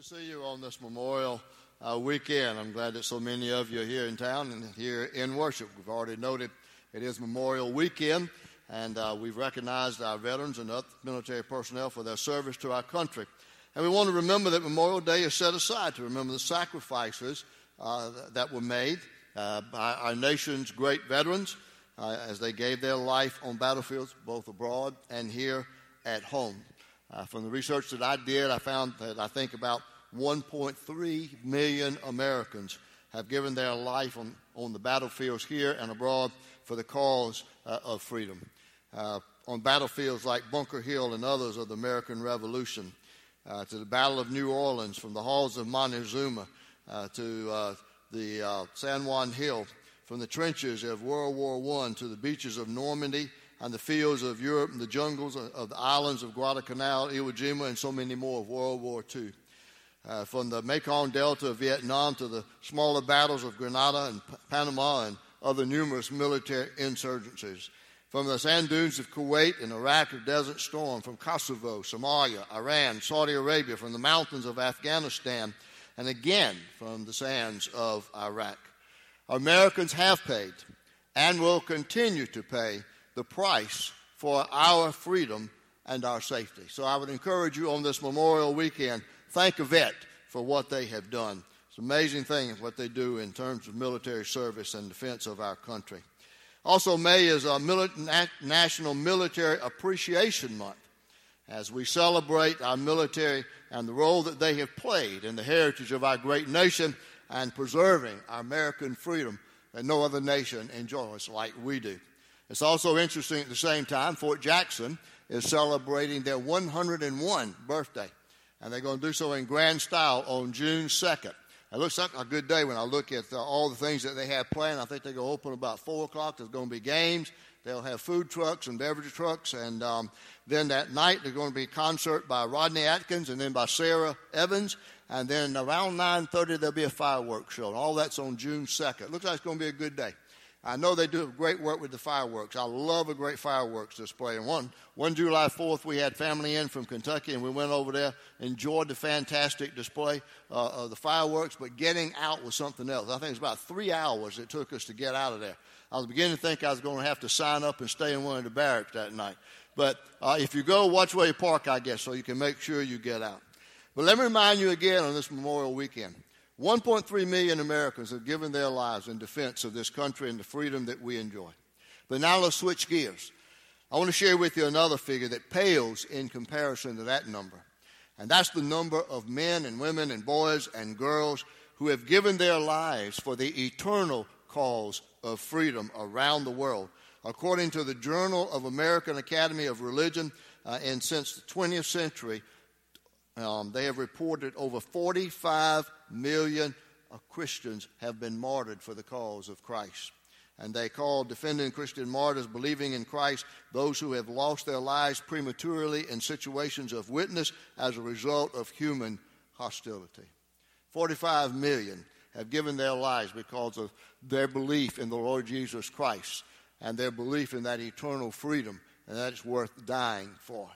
to see you on this Memorial uh, weekend. I'm glad that so many of you are here in town and here in worship. We've already noted it is Memorial Weekend, and uh, we've recognized our veterans and other military personnel for their service to our country. And we want to remember that Memorial Day is set aside to remember the sacrifices uh, that were made uh, by our nation's great veterans uh, as they gave their life on battlefields, both abroad and here at home. Uh, from the research that I did, I found that I think about 1.3 million Americans have given their life on, on the battlefields here and abroad for the cause uh, of freedom. Uh, on battlefields like Bunker Hill and others of the American Revolution, uh, to the Battle of New Orleans, from the halls of Montezuma uh, to uh, the uh, San Juan Hill, from the trenches of World War I to the beaches of Normandy and the fields of Europe and the jungles of the islands of Guadalcanal, Iwo Jima, and so many more of World War II. Uh, from the Mekong Delta of Vietnam to the smaller battles of Grenada and P- Panama and other numerous military insurgencies. From the sand dunes of Kuwait and Iraq of Desert Storm, from Kosovo, Somalia, Iran, Saudi Arabia, from the mountains of Afghanistan, and again from the sands of Iraq. Americans have paid and will continue to pay the price for our freedom and our safety. So I would encourage you on this Memorial Weekend, thank a vet for what they have done. It's an amazing thing what they do in terms of military service and defense of our country. Also, May is a National Military Appreciation Month as we celebrate our military and the role that they have played in the heritage of our great nation and preserving our American freedom that no other nation enjoys like we do. It's also interesting at the same time, Fort Jackson is celebrating their 101 birthday, and they're going to do so in grand style on June 2nd. It looks like a good day when I look at uh, all the things that they have planned. I think they're going to open about 4 o'clock. There's going to be games. They'll have food trucks and beverage trucks. And um, then that night, there's going to be a concert by Rodney Atkins and then by Sara Evans. And then around 9.30, there'll be a fireworks show. And all that's on June 2nd. Looks like it's going to be a good day. I know they do great work with the fireworks. I love a great fireworks display. And one, one July 4th, we had family in from Kentucky, and we went over there, enjoyed the fantastic display uh, of the fireworks, but getting out was something else. I think it's about three hours it took us to get out of there. I was beginning to think I was going to have to sign up and stay in one of the barracks that night. But uh, if you go, watch where you park, I guess, so you can make sure you get out. But let me remind you again on this Memorial Weekend 1.3 million Americans have given their lives in defense of this country and the freedom that we enjoy. But now let's switch gears. I want to share with you another figure that pales in comparison to that number. And that's the number of men and women and boys and girls who have given their lives for the eternal cause of freedom around the world. According to the Journal of American Academy of Religion, uh, and since the 20th century, um, they have reported over 45 million uh, Christians have been martyred for the cause of Christ. And they call defending Christian martyrs, believing in Christ, those who have lost their lives prematurely in situations of witness as a result of human hostility. 45 million have given their lives because of their belief in the Lord Jesus Christ and their belief in that eternal freedom, and that's worth dying for.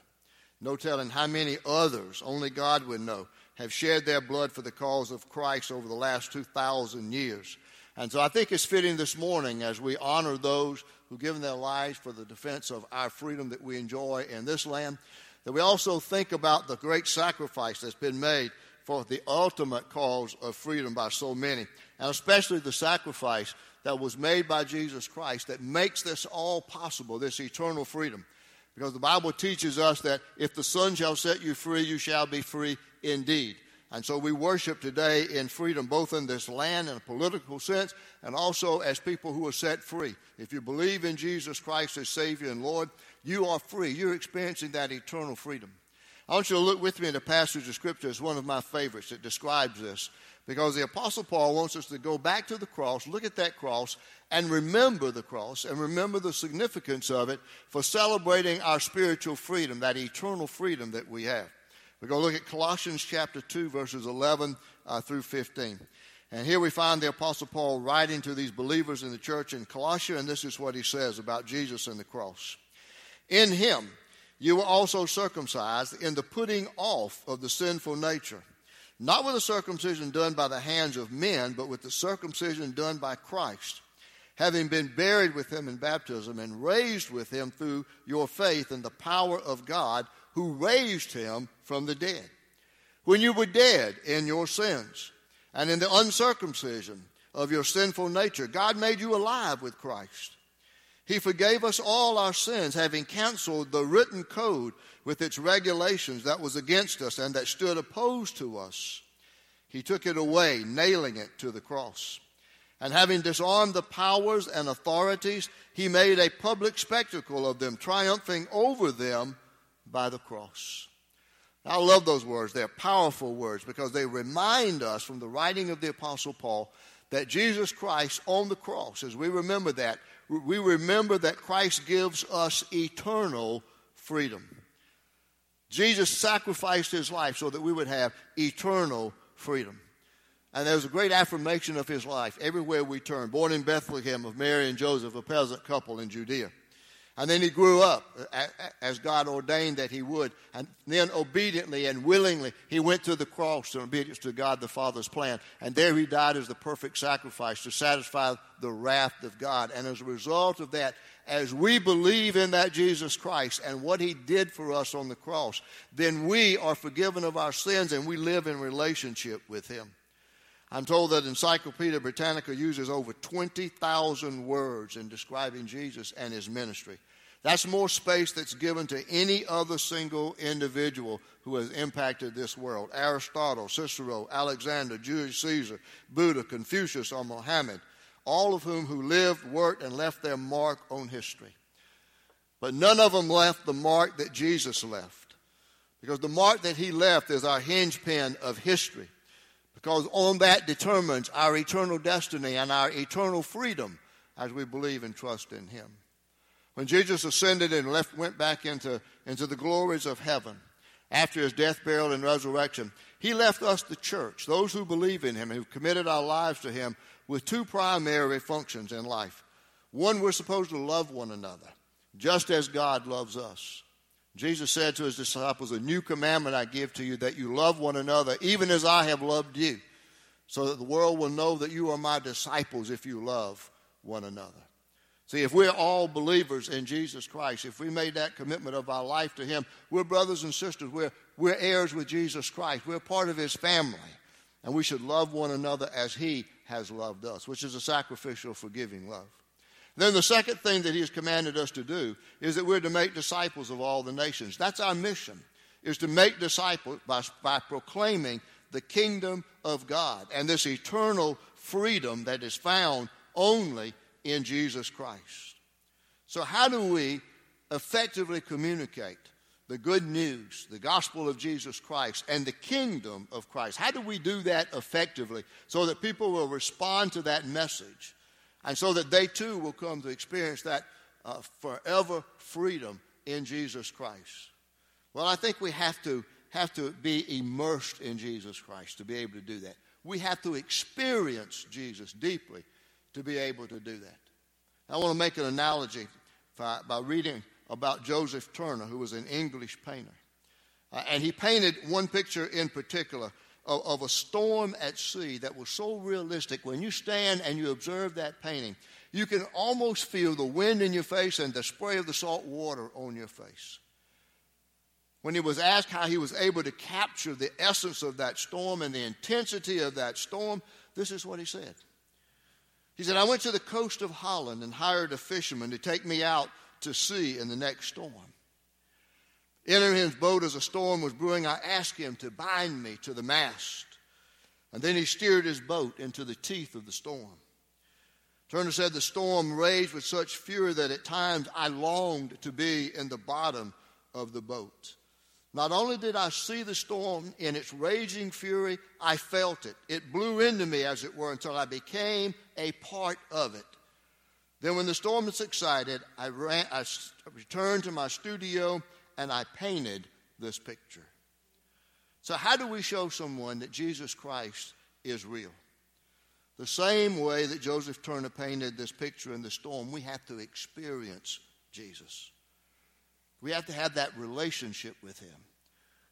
No telling how many others, only God would know, have shed their blood for the cause of Christ over the last 2,000 years. And so I think it's fitting this morning as we honor those who've given their lives for the defense of our freedom that we enjoy in this land, that we also think about the great sacrifice that's been made for the ultimate cause of freedom by so many, and especially the sacrifice that was made by Jesus Christ that makes this all possible, this eternal freedom. Because the Bible teaches us that if the Son shall set you free, you shall be free indeed. And so we worship today in freedom, both in this land in a political sense and also as people who are set free. If you believe in Jesus Christ as Savior and Lord, you are free. You're experiencing that eternal freedom. I want you to look with me at a passage of Scripture. It's one of my favorites. It describes this because the Apostle Paul wants us to go back to the cross, look at that cross, and remember the cross and remember the significance of it for celebrating our spiritual freedom, that eternal freedom that we have. We're going to look at Colossians chapter 2, verses 11 uh, through 15. And here we find the Apostle Paul writing to these believers in the church in Colossia, and this is what he says about Jesus and the cross. In him you were also circumcised in the putting off of the sinful nature not with a circumcision done by the hands of men, but with the circumcision done by Christ, having been buried with him in baptism and raised with him through your faith in the power of God who raised him from the dead. When you were dead in your sins and in the uncircumcision of your sinful nature, God made you alive with Christ. He forgave us all our sins, having canceled the written code with its regulations that was against us and that stood opposed to us. He took it away, nailing it to the cross. And having disarmed the powers and authorities, he made a public spectacle of them, triumphing over them by the cross. I love those words. They're powerful words because they remind us from the writing of the Apostle Paul that Jesus Christ on the cross, as we remember that, we remember that Christ gives us eternal freedom. Jesus sacrificed his life so that we would have eternal freedom. And there's a great affirmation of his life everywhere we turn. Born in Bethlehem of Mary and Joseph, a peasant couple in Judea. And then he grew up as God ordained that he would. And then obediently and willingly, he went to the cross in obedience to God the Father's plan. And there he died as the perfect sacrifice to satisfy the wrath of God. And as a result of that, as we believe in that Jesus Christ and what he did for us on the cross, then we are forgiven of our sins and we live in relationship with him. I'm told that Encyclopedia Britannica uses over 20,000 words in describing Jesus and his ministry. That's more space that's given to any other single individual who has impacted this world. Aristotle, Cicero, Alexander, Julius Caesar, Buddha, Confucius, or Mohammed, all of whom who lived, worked, and left their mark on history. But none of them left the mark that Jesus left. Because the mark that he left is our hinge pin of history because on that determines our eternal destiny and our eternal freedom as we believe and trust in Him. When Jesus ascended and left, went back into, into the glories of heaven after His death, burial, and resurrection, He left us, the church, those who believe in Him, who've committed our lives to Him, with two primary functions in life. One, we're supposed to love one another, just as God loves us. Jesus said to his disciples, A new commandment I give to you, that you love one another, even as I have loved you, so that the world will know that you are my disciples if you love one another. See, if we're all believers in Jesus Christ, if we made that commitment of our life to Him, we're brothers and sisters. We're, we're heirs with Jesus Christ. We're part of His family. And we should love one another as He has loved us, which is a sacrificial, forgiving love. Then the second thing that he has commanded us to do is that we're to make disciples of all the nations. That's our mission, is to make disciples by, by proclaiming the kingdom of God and this eternal freedom that is found only in Jesus Christ. So how do we effectively communicate the good news, the gospel of Jesus Christ, and the kingdom of Christ? How do we do that effectively so that people will respond to that message? And so that they too will come to experience that uh, forever freedom in Jesus Christ. Well, I think we have to have to be immersed in Jesus Christ to be able to do that. We have to experience Jesus deeply to be able to do that. I want to make an analogy by, by reading about Joseph Turner, who was an English painter. Uh, and he painted one picture in particular of, of a storm at sea that was so realistic. When you stand and you observe that painting, you can almost feel the wind in your face and the spray of the salt water on your face. When he was asked how he was able to capture the essence of that storm and the intensity of that storm, this is what he said. He said, I went to the coast of Holland and hired a fisherman to take me out to sea in the next storm. Entering his boat as a storm was brewing, I asked him to bind me to the mast. And then he steered his boat into the teeth of the storm. Turner said the storm raged with such fury that at times I longed to be in the bottom of the boat. Not only did I see the storm in its raging fury, I felt it. It blew into me, as it were, until I became a part of it. Then, when the storm had subsided, I, ran, I returned to my studio and I painted this picture. So, how do we show someone that Jesus Christ is real? The same way that Joseph Turner painted this picture in the storm, we have to experience Jesus. We have to have that relationship with Him.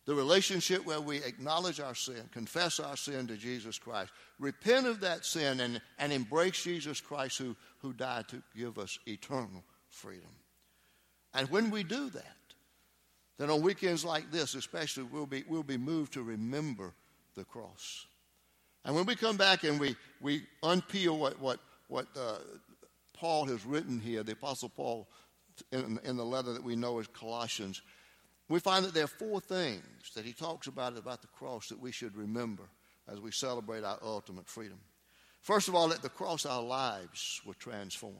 The relationship where we acknowledge our sin, confess our sin to Jesus Christ, repent of that sin, and, and embrace Jesus Christ who, who died to give us eternal freedom. And when we do that, then on weekends like this, especially, we'll be, we'll be moved to remember the cross. And when we come back and we, we unpeel what, what, what uh, Paul has written here, the Apostle Paul, in, in the letter that we know as Colossians, we find that there are four things that he talks about about the cross that we should remember as we celebrate our ultimate freedom. First of all, at the cross, our lives were transformed.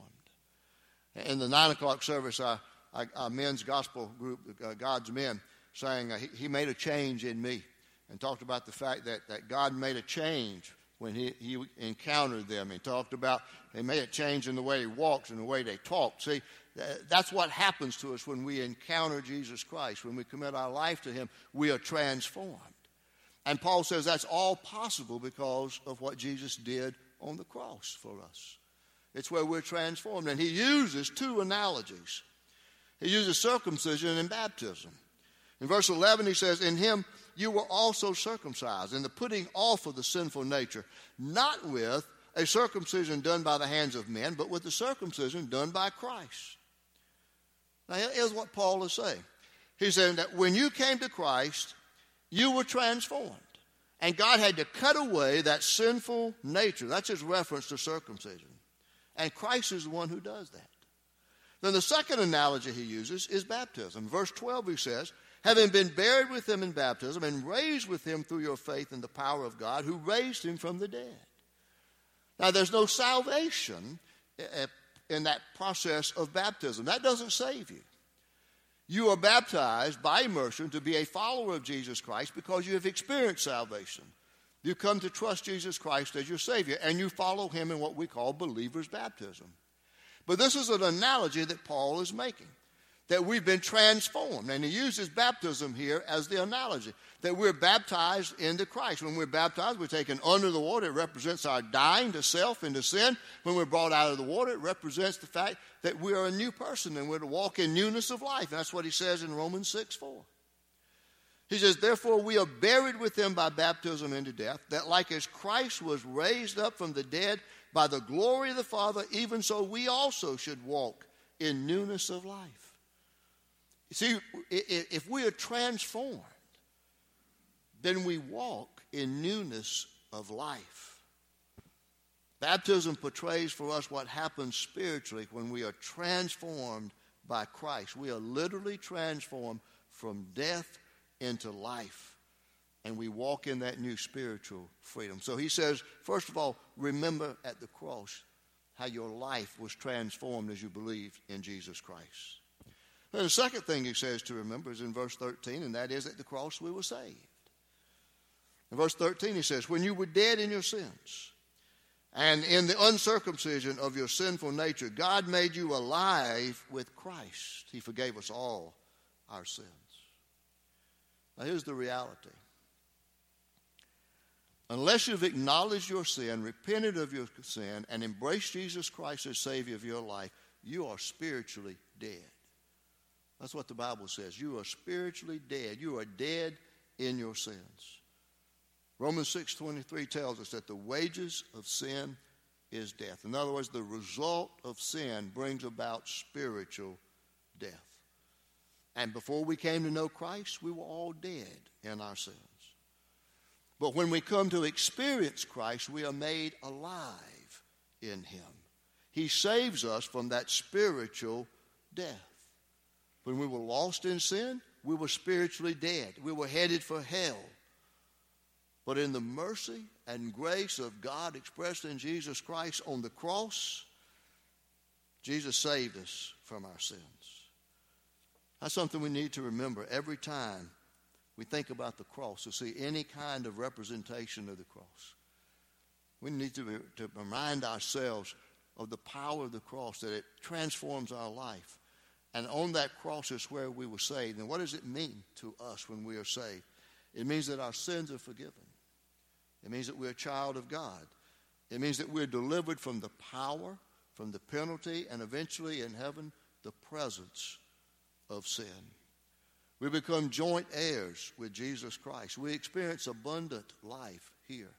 In the nine o'clock service, our, our, our men's gospel group, uh, God's Men, saying uh, he, he, made a change in me and talked about the fact that, that God made a change when he, he encountered them. He talked about they made a change in the way he walks and the way they talk. See, that's what happens to us when we encounter Jesus Christ. When we commit our life to him, we are transformed. And Paul says that's all possible because of what Jesus did on the cross for us. It's where we're transformed. And he uses two analogies. He uses circumcision and baptism. In verse 11, he says, In him you were also circumcised, in the putting off of the sinful nature, not with a circumcision done by the hands of men, but with the circumcision done by Christ. Now, here's what Paul is saying. He's saying that when you came to Christ, you were transformed. And God had to cut away that sinful nature. That's his reference to circumcision. And Christ is the one who does that. Then the second analogy he uses is baptism. Verse 12, he says, Having been buried with him in baptism and raised with him through your faith in the power of God who raised him from the dead. Now, there's no salvation eh, eh, in that process of baptism. That doesn't save you. You are baptized by immersion to be a follower of Jesus Christ because you have experienced salvation. You come to trust Jesus Christ as your Savior, and you follow Him in what we call believer's baptism. But this is an analogy that Paul is making that we've been transformed. And he uses baptism here as the analogy that we're baptized into Christ. When we're baptized, we're taken under the water. It represents our dying to self and to sin. When we're brought out of the water, it represents the fact that we are a new person and we're to walk in newness of life. And that's what he says in Romans 6 4. He says, Therefore, we are buried with him by baptism into death, that like as Christ was raised up from the dead by the glory of the Father, even so we also should walk in newness of life. See, if we are transformed, then we walk in newness of life. Baptism portrays for us what happens spiritually when we are transformed by Christ. We are literally transformed from death into life. And we walk in that new spiritual freedom. So he says, first of all, remember at the cross how your life was transformed as you believed in Jesus Christ. And the second thing he says to remember is in verse 13, and that is at the cross we were saved. In verse 13, he says, When you were dead in your sins and in the uncircumcision of your sinful nature, God made you alive with Christ. He forgave us all our sins. Now, here's the reality. Unless you've acknowledged your sin, repented of your sin, and embraced Jesus Christ as Savior of your life, you are spiritually dead. That's what the Bible says. You are spiritually dead. You are dead in your sins. Romans 6:23 tells us that the wages of sin is death. In other words, the result of sin brings about spiritual death. And before we came to know Christ, we were all dead in our sins. But when we come to experience Christ, we are made alive in Him. He saves us from that spiritual death. When we were lost in sin, we were spiritually dead. We were headed for hell. But in the mercy and grace of God expressed in Jesus Christ on the cross, Jesus saved us from our sins. That's something we need to remember every time we think about the cross, to see any kind of representation of the cross. We need to, to remind ourselves of the power of the cross, that it transforms our life. And on that cross is where we were saved. And what does it mean to us when we are saved? It means that our sins are forgiven. It means that we're a child of God. It means that we're delivered from the power, from the penalty, and eventually in heaven, the presence of sin. We become joint heirs with Jesus Christ. We experience abundant life here.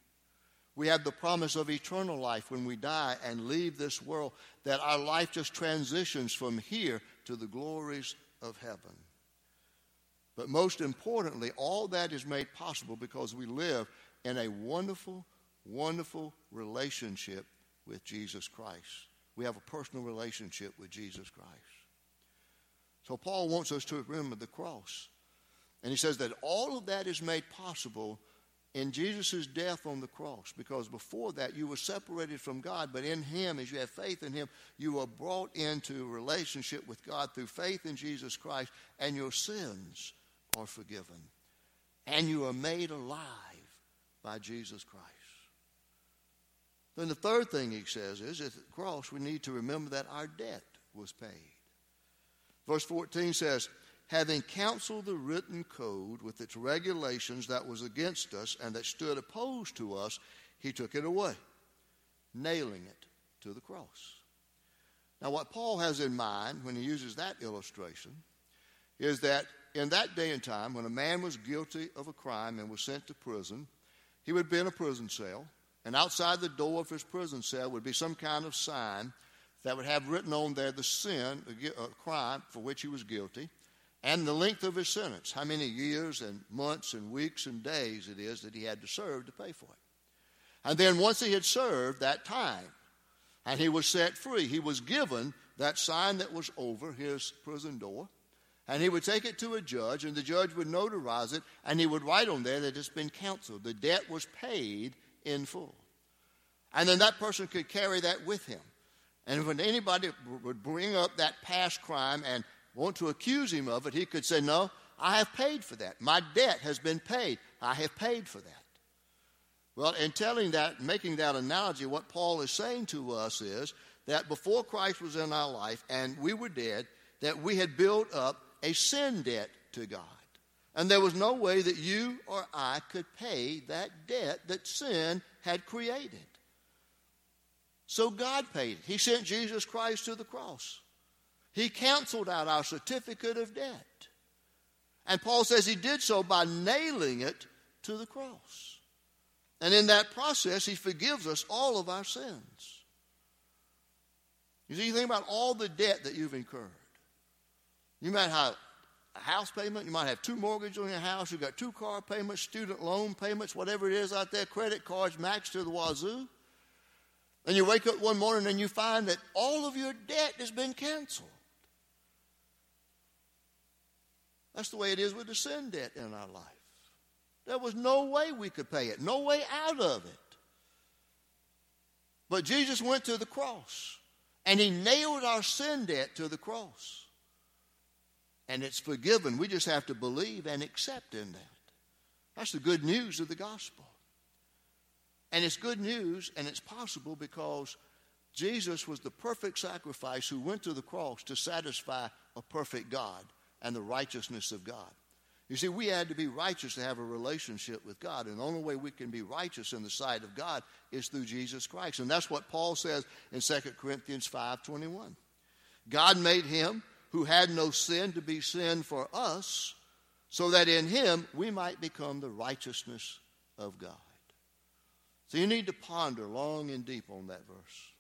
We have the promise of eternal life when we die and leave this world, that our life just transitions from here to the glories of heaven. But most importantly, all that is made possible because we live in a wonderful, wonderful relationship with Jesus Christ. We have a personal relationship with Jesus Christ. So Paul wants us to remember the cross. And he says that all of that is made possible in Jesus' death on the cross because before that you were separated from God, but in Him, as you have faith in Him, you are brought into relationship with God through faith in Jesus Christ, and your sins are forgiven. And you are made alive by Jesus Christ. Then the third thing he says is at the cross we need to remember that our debt was paid. Verse 14 says, having counseled the written code with its regulations that was against us and that stood opposed to us, he took it away, nailing it to the cross. Now, what Paul has in mind when he uses that illustration is that in that day and time, when a man was guilty of a crime and was sent to prison, he would be in a prison cell, and outside the door of his prison cell would be some kind of sign that would have written on there the sin, the uh, crime for which he was guilty, and the length of his sentence, how many years and months and weeks and days it is that he had to serve to pay for it. And then once he had served that time and he was set free, he was given that sign that was over his prison door. And he would take it to a judge, and the judge would notarize it, and he would write on there that it's been canceled. The debt was paid in full. And then that person could carry that with him. And when anybody would bring up that past crime and want to accuse him of it, he could say, No, I have paid for that. My debt has been paid. I have paid for that. Well, in telling that, making that analogy, what Paul is saying to us is that before Christ was in our life and we were dead, that we had built up a sin debt to God. And there was no way that you or I could pay that debt that sin had created. So God paid it. He sent Jesus Christ to the cross. He canceled out our certificate of debt. And Paul says he did so by nailing it to the cross. And in that process, he forgives us all of our sins. You see, you think about all the debt that you've incurred. You might have a house payment, you might have two mortgages on your house, you've got two car payments, student loan payments, whatever it is out there, credit cards maxed to the wazoo. And you wake up one morning and you find that all of your debt has been canceled. That's the way it is with the sin debt in our life. There was no way we could pay it, no way out of it. But Jesus went to the cross and he nailed our sin debt to the cross. And it's forgiven. We just have to believe and accept in that. That's the good news of the gospel. And it's good news and it's possible because Jesus was the perfect sacrifice who went to the cross to satisfy a perfect God and the righteousness of God. You see, we had to be righteous to have a relationship with God, and the only way we can be righteous in the sight of God is through Jesus Christ. And that's what Paul says in 2 Corinthians 5:21. God made him who had no sin to be sin for us, so that in him we might become the righteousness of God. So you need to ponder long and deep on that verse.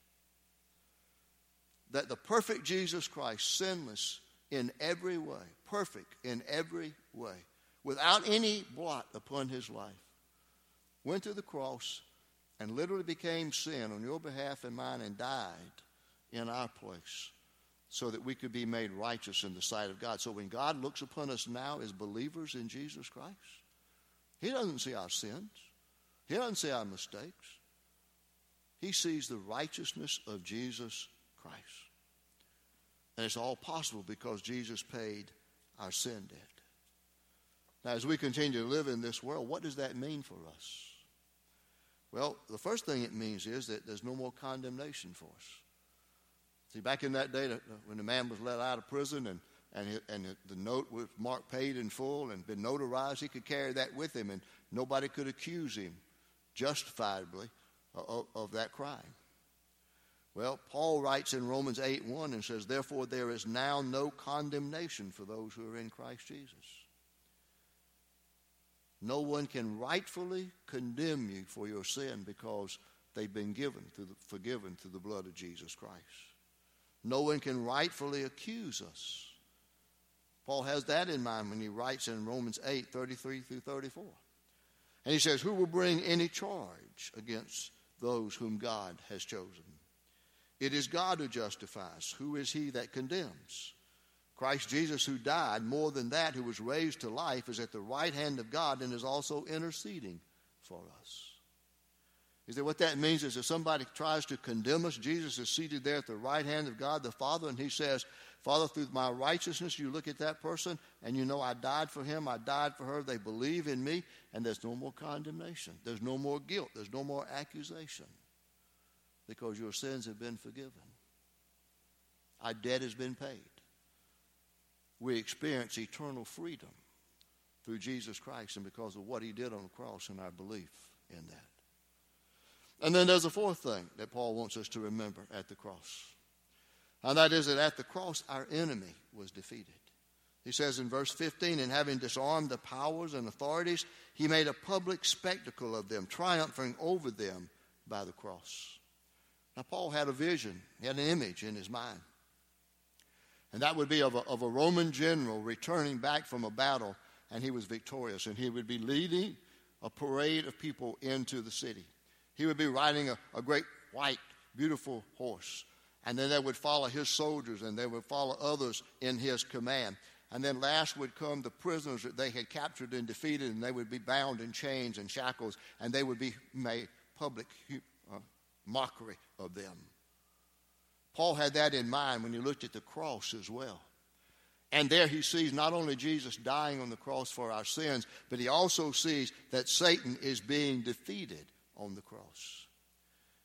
That the perfect Jesus Christ, sinless, in every way, perfect in every way, without any blot upon his life, went to the cross and literally became sin on your behalf and mine and died in our place so that we could be made righteous in the sight of God. So when God looks upon us now as believers in Jesus Christ, he doesn't see our sins. He doesn't see our mistakes. He sees the righteousness of Jesus Christ. And it's all possible because Jesus paid our sin debt. Now, as we continue to live in this world, what does that mean for us? Well, the first thing it means is that there's no more condemnation for us. See, back in that day, when the man was let out of prison and, and, and the note was marked paid in full and been notarized, he could carry that with him and nobody could accuse him justifiably of, of that crime. Well, Paul writes in Romans 8 1 and says, Therefore, there is now no condemnation for those who are in Christ Jesus. No one can rightfully condemn you for your sin because they've been given through the, forgiven through the blood of Jesus Christ. No one can rightfully accuse us. Paul has that in mind when he writes in Romans 8 33 through 34. And he says, Who will bring any charge against those whom God has chosen? It is God who justifies. Who is he that condemns? Christ Jesus, who died, more than that, who was raised to life, is at the right hand of God and is also interceding for us. Is that what that means? Is if somebody tries to condemn us, Jesus is seated there at the right hand of God the Father, and he says, Father, through my righteousness, you look at that person and you know I died for him, I died for her, they believe in me, and there's no more condemnation. There's no more guilt. There's no more accusation because your sins have been forgiven. Our debt has been paid we experience eternal freedom through Jesus Christ and because of what he did on the cross and our belief in that. And then there's a fourth thing that Paul wants us to remember at the cross. And that is that at the cross, our enemy was defeated. He says in verse 15, and having disarmed the powers and authorities, he made a public spectacle of them, triumphing over them by the cross. Now, Paul had a vision, he had an image in his mind. And that would be of a, of a Roman general returning back from a battle, and he was victorious. And he would be leading a parade of people into the city. He would be riding a, a great white, beautiful horse. And then they would follow his soldiers, and they would follow others in his command. And then last would come the prisoners that they had captured and defeated, and they would be bound in chains and shackles, and they would be made public uh, mockery of them. Paul had that in mind when he looked at the cross as well. And there he sees not only Jesus dying on the cross for our sins, but he also sees that Satan is being defeated on the cross.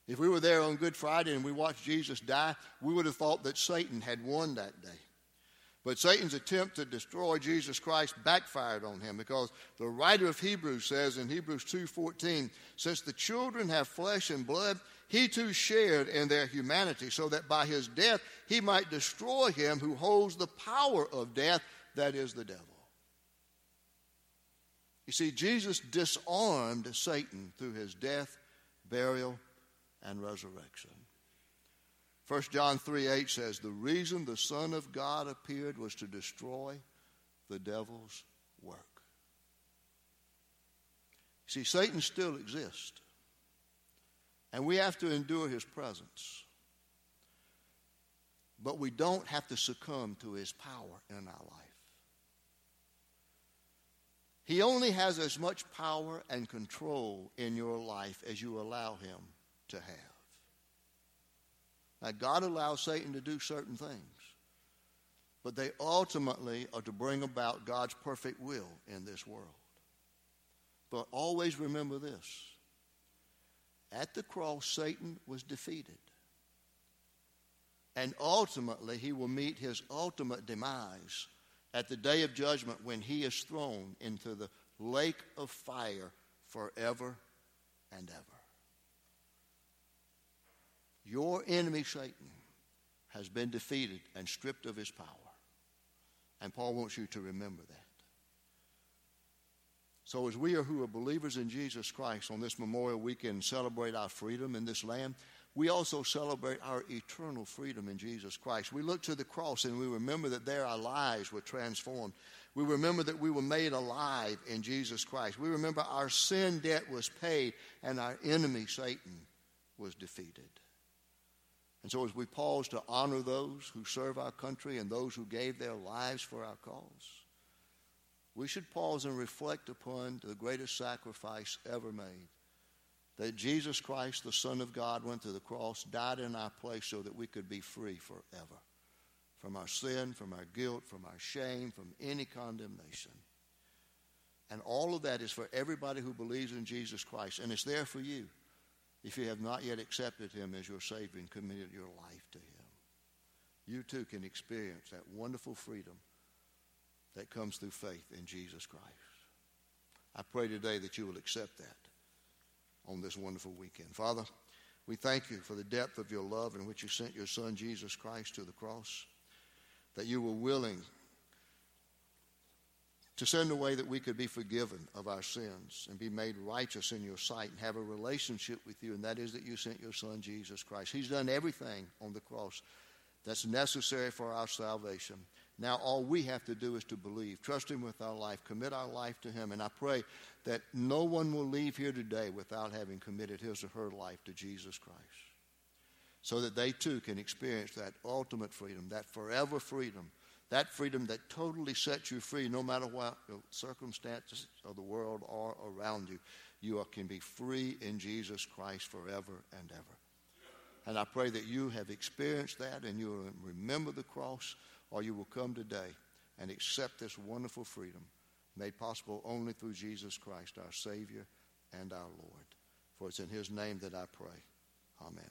If we were there on Good Friday and we watched Jesus die, we would have thought that Satan had won that day. But Satan's attempt to destroy Jesus Christ backfired on him because the writer of Hebrews says in Hebrews 2:14, since the children have flesh and blood, he too shared in their humanity, so that by his death he might destroy him who holds the power of death, that is the devil. You see, Jesus disarmed Satan through his death, burial, and resurrection. 1 John 3 8 says, The reason the Son of God appeared was to destroy the devil's work. See, Satan still exists. And we have to endure his presence. But we don't have to succumb to his power in our life. He only has as much power and control in your life as you allow him to have. Now, God allows Satan to do certain things, but they ultimately are to bring about God's perfect will in this world. But always remember this at the cross, Satan was defeated. And ultimately, he will meet his ultimate demise at the day of judgment when he is thrown into the lake of fire forever and ever. Your enemy, Satan, has been defeated and stripped of his power. And Paul wants you to remember that. So, as we are who are believers in Jesus Christ on this Memorial Weekend celebrate our freedom in this land, we also celebrate our eternal freedom in Jesus Christ. We look to the cross and we remember that there our lives were transformed. We remember that we were made alive in Jesus Christ. We remember our sin debt was paid and our enemy, Satan, was defeated. And so, as we pause to honor those who serve our country and those who gave their lives for our cause, we should pause and reflect upon the greatest sacrifice ever made. That Jesus Christ, the Son of God, went to the cross, died in our place so that we could be free forever from our sin, from our guilt, from our shame, from any condemnation. And all of that is for everybody who believes in Jesus Christ. And it's there for you if you have not yet accepted Him as your Savior and committed your life to Him. You too can experience that wonderful freedom that comes through faith in Jesus Christ. I pray today that you will accept that on this wonderful weekend. Father, we thank you for the depth of your love in which you sent your Son, Jesus Christ, to the cross, that you were willing to send a way that we could be forgiven of our sins and be made righteous in your sight and have a relationship with you, and that is that you sent your Son, Jesus Christ. He's done everything on the cross that's necessary for our salvation. Now, all we have to do is to believe, trust Him with our life, commit our life to Him. And I pray that no one will leave here today without having committed his or her life to Jesus Christ. So that they too can experience that ultimate freedom, that forever freedom, that freedom that totally sets you free no matter what circumstances of the world are around you. You can be free in Jesus Christ forever and ever. And I pray that you have experienced that and you will remember the cross or you will come today and accept this wonderful freedom made possible only through Jesus Christ, our Savior and our Lord. For it's in His name that I pray. Amen.